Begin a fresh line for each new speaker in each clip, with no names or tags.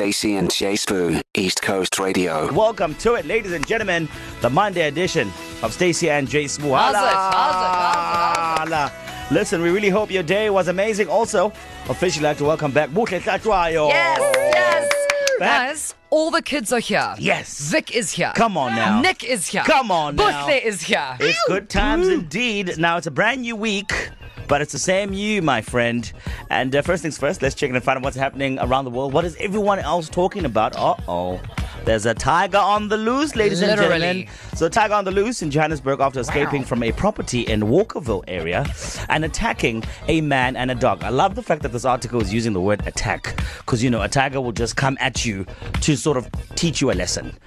Stacy and Jay Spoo, East Coast Radio.
Welcome to it, ladies and gentlemen, the Monday edition of Stacy and Jay Smooth.
How's it? How's it? How's
it? Listen, we really hope your day was amazing. Also, officially like to welcome back Buhle Tlatwayo.
Yes, yes.
Back.
Guys, all the kids are here.
Yes.
Vic is here.
Come on now.
Nick is here.
Come on now.
Buhle is here.
It's good times indeed. Now it's a brand new week. But it's the same you, my friend. And uh, first things first, let's check in and find out what's happening around the world. What is everyone else talking about? Uh oh. There's a tiger on the loose, ladies and gentlemen. So, a tiger on the loose in Johannesburg after escaping from a property in Walkerville area and attacking a man and a dog. I love the fact that this article is using the word attack because, you know, a tiger will just come at you to sort of teach you a lesson.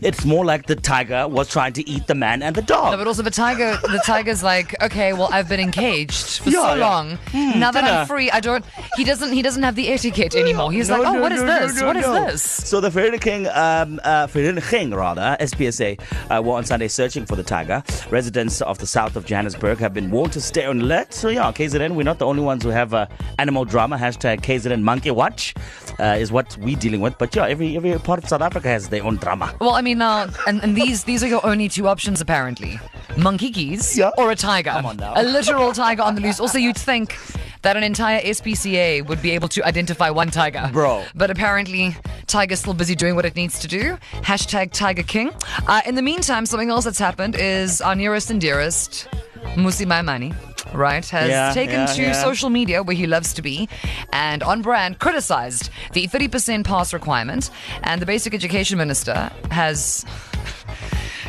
It's more like the tiger was trying to eat the man and the dog.
No, but also the tiger. The tiger's like, okay, well, I've been encaged for
Yeah,
so
yeah.
long. now that
dinner.
I'm free, I don't. He doesn't. He doesn't have the etiquette anymore. He's
No,
like, oh,
no,
what is this? What is this?
So the Vereniging, um, uh, Vereniging rather, SPCA, uh, were on Sunday searching for the tiger. Residents of the south of Johannesburg have been warned to stay on alert. So yeah, KZN, we're not the only ones who have uh, animal drama. Hashtag KZN Monkey Watch uh, is what we're dealing with. But yeah, every every part of South Africa has their own drama.
Well, I mean, now, and, and these these are your only two options apparently: monkey keys
Yeah.
or a tiger.
Come on now.
A literal tiger on the loose. Also, you'd think that an entire SPCA would be able to identify one tiger,
Bro.
But apparently, tiger's still busy doing what it needs to do. Hashtag Tiger King. Uh, in the meantime, something else that's happened is our nearest and dearest, Mmusi Maimane. Right, has
Yeah,
taken
yeah,
to
yeah.
social media where he loves to be and on brand criticized the 30% pass requirement. And the basic education minister has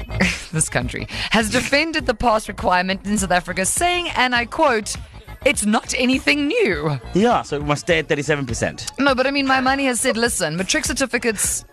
this country has defended the pass requirement in South Africa, saying, and I quote, it's not anything new.
Yeah, so we must stay at 37%.
No, but I mean, Maimane has said, listen, matric certificates,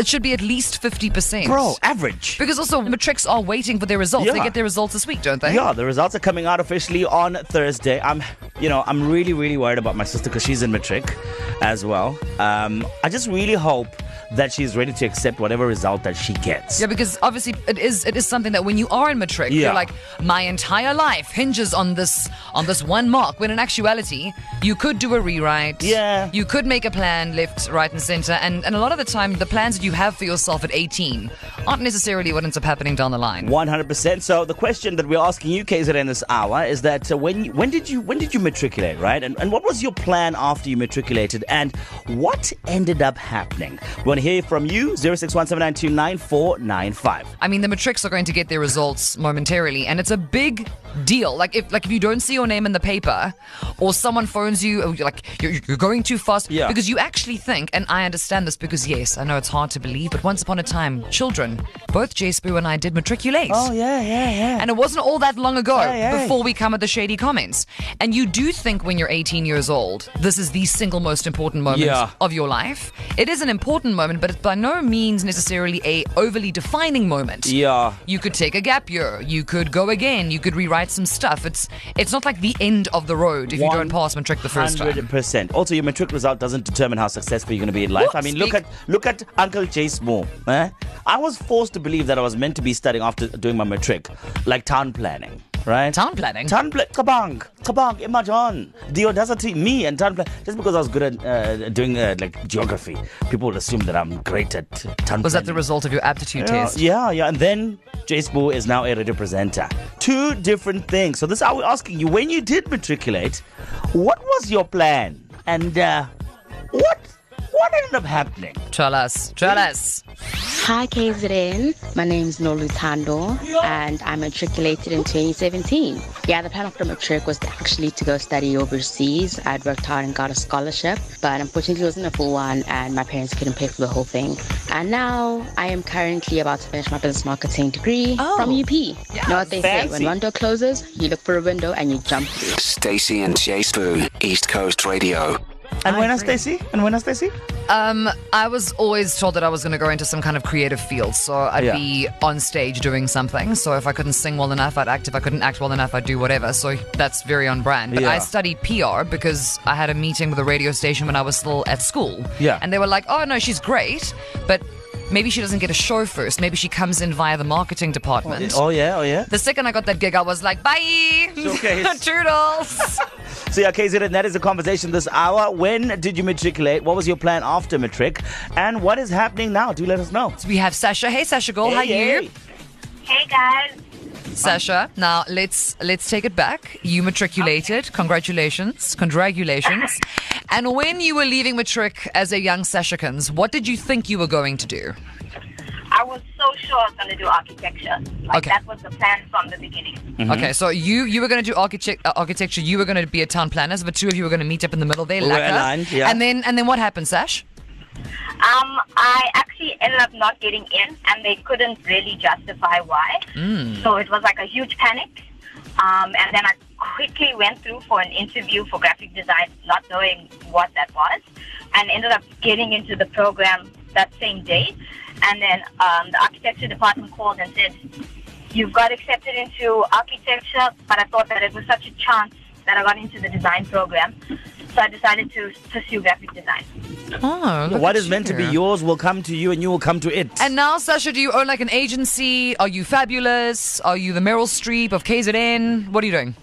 it should be at least 50%.
Bro, average.
Because also, matrics are waiting for their results. They get their results this week, don't they?
Yeah, the results are coming out officially on Thursday. I'm, you know, I'm really, really worried about my sister because she's in matric as well. Um, I just really hope that she's ready to accept whatever result that she gets.
Yeah, because obviously it is it is something that when you are in matric,
Yeah.
you're like, my entire life hinges on this on this one mark. When in actuality, you could do a rewrite.
Yeah.
You could make a plan left, right, and center. And and a lot of the time the plans that you have for yourself at 18 aren't necessarily what ends up happening down the line.
100%. So the question that we're asking you, KZN, this hour is that uh, when when did you when did you matriculate, right? And, and what was your plan after you matriculated, and what ended up happening? We want to hear from you. Zero six one seven nine two nine four nine five.
I mean, the matrics are going to get their results momentarily, and it's a big deal. Like if like if you don't see your name in the paper, or someone phones you, you're like you're, you're going too fast,
Yeah.
because you actually think, and I understand this because yes, I know it's hard to believe, but once upon a time, children, both Jay Spoo and I did matriculate.
Oh yeah, yeah, yeah.
And it wasn't all that long ago before we come at the shady comments. And you do think when you're 18 years old, this is the single most important moment
Yeah.
of your life. It is an important moment, but it's by no means necessarily a overly defining moment.
Yeah.
You could take a gap year. You could go again. You could rewrite some stuff. It's it's not like the end of the road if you don't pass matric the first time.
Hundred percent. Also, your matric result doesn't determine how successful you're going to be in life.
What?
I mean, look
Speak-
at look at Uncle Chase Moore. Eh? I was forced to believe that I was meant to be studying after doing my matric, like town planning, right?
Town planning?
Town planning. Kabang, kabang. Imagine the audacity. Me and town planning. Just because I was good at uh, doing uh, like geography, people would assume that I'm great at town.
Was that the result of your aptitude
Yeah,
test?
yeah, yeah. And then Jace Boo is now a radio presenter. Two different things. So this is how we're asking you, when you did matriculate, what was your plan? And uh, what what ended up happening?
Tell us. Tell hmm? us.
Hi KZN, my name is Noluthando and I matriculated in 2017. Yeah, the plan after matric was actually to go study overseas. I'd worked hard and got a scholarship, but unfortunately it wasn't a full one and my parents couldn't pay for the whole thing. And now I am currently about to finish my business marketing degree
Oh.
from UP. you know what they say, when one door closes, you look for a window and you jump through.
Stacy and Jay Spoo, East Coast Radio.
And when,
agree.
Stacy? And when, Stacy?
Um, I was always told that I was going to go into some kind of creative field, so I'd
Yeah.
be on stage doing something. So if I couldn't sing well enough, I'd act. If I couldn't act well enough, I'd do whatever. So that's very on brand. But
Yeah.
I studied PR because I had a meeting with a radio station when I was still at school.
Yeah.
and they were like, "Oh no, she's great, but." Maybe she doesn't get a show first. Maybe she comes in via the marketing department.
Oh, yeah, oh, yeah.
The second I got that gig, I was like, bye.
Showcase.
Toodles.
So yeah, KZN, that is the conversation this hour. When did you matriculate? What was your plan after matric? And what is happening now? Do let us know.
So We have Sasha. Hey, Sasha, girl, how
Hey,
you?
hey.
Hey guys.
Sasha, now let's let's take it back. You matriculated. Congratulations, congratulations. and when you were leaving matric as a young Sashikans, what did you think you were going to do?
I was sure I was going to do architecture. Like
Okay.
that was the plan from the beginning.
Okay, so you you were going to do architect, uh, architecture. You were going to be a town planner. So the two of you were going to meet up in the middle there.
We were
lacquer.
aligned, yeah.
And then and then what happened, Sash?
Um, I actually ended up not getting in, and they couldn't really justify why. So it was like a huge panic. Um, and then I quickly went through for an interview for graphic design, not knowing what that was, and ended up getting into the program that same day. And then um, the architecture department called and said, "You've got accepted into architecture," but I thought that it was such a chance that I got into the design program, so I decided to pursue graphic design.
Oh, look
What
at
meant to be yours will come to you and you will come to it.
And now, Sasha, do you own like an agency? Are you fabulous? Are you the Meryl Streep of KZN? What are you doing?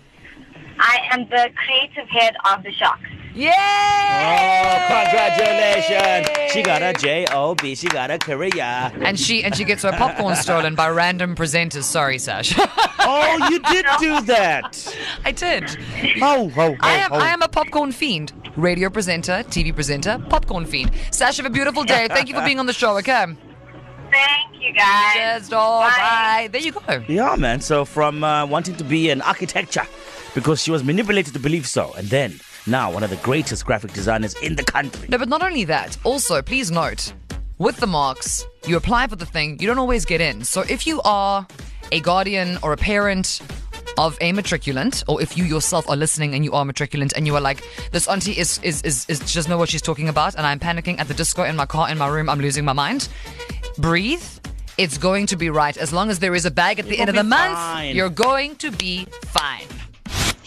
I am the creative head of the Sharks.
Yay!
Congratulations. She got a job. She got a career.
And she and she gets her popcorn stolen by random presenters. Sorry, Sash.
Oh, you did do that.
I did.
Oh, oh, oh,
I am
oh.
I am a popcorn fiend. Radio presenter, TV presenter, popcorn fiend. Sash, have a beautiful day. Thank you for being on the show, okay?
Thank you, guys.
Cheers, doll.
Bye.
Bye. There you go.
Yeah, man. So from uh, wanting to be an architecture because she was manipulated to believe so, and then now one of the greatest graphic designers in the country.
No, but not only that. Also, please note, with the marks, you apply for the thing, you don't always get in. So if you are a guardian or a parent of a matriculant, or if you yourself are listening and you are matriculant and you are like, this auntie is is is, is she doesn't know what she's talking about, and I'm panicking at the disco in my car in my room, I'm losing my mind. Breathe. It's going to be right. As long as there is a bag at the
You'll
end of the month,
fine.
you're going to be fine.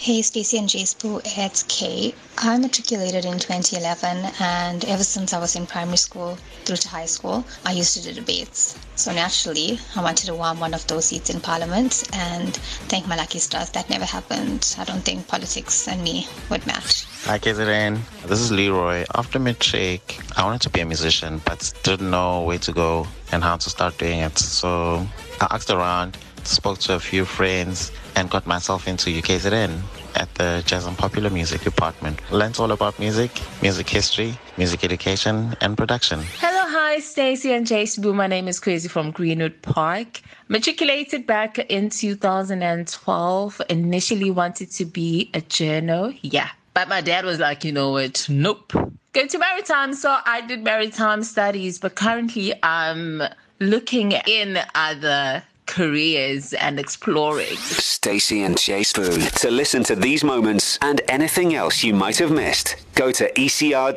Hey, Stacey and Jasper, it's Kay. I matriculated in 2011, and ever since I was in primary school through to high school, I used to do debates. So naturally, I wanted to warm one of those seats in Parliament, and thank my lucky stars that never happened. I don't think politics and me would match.
Hi, KZN. This is Leroy. After matric, I wanted to be a musician, but didn't know where to go and how to start doing it. So I asked around, spoke to a few friends, and got myself into UKZN at the Jazz and Popular Music Department. Learned all about music, music history, music education, and production.
Hello, hi, Stacey and Jace Boo. My name is Crazy from Greenwood Park. Matriculated back in 2012. Initially wanted to be a journo. Yeah. But my dad was like, you know what? Nope. Go to maritime. So I did maritime studies, but currently I'm looking in other careers and exploring.
Stacy and Jay Spoon. To listen to these moments and anything else you might have missed, go to ecr.co.za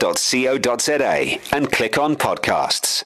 and click on podcasts.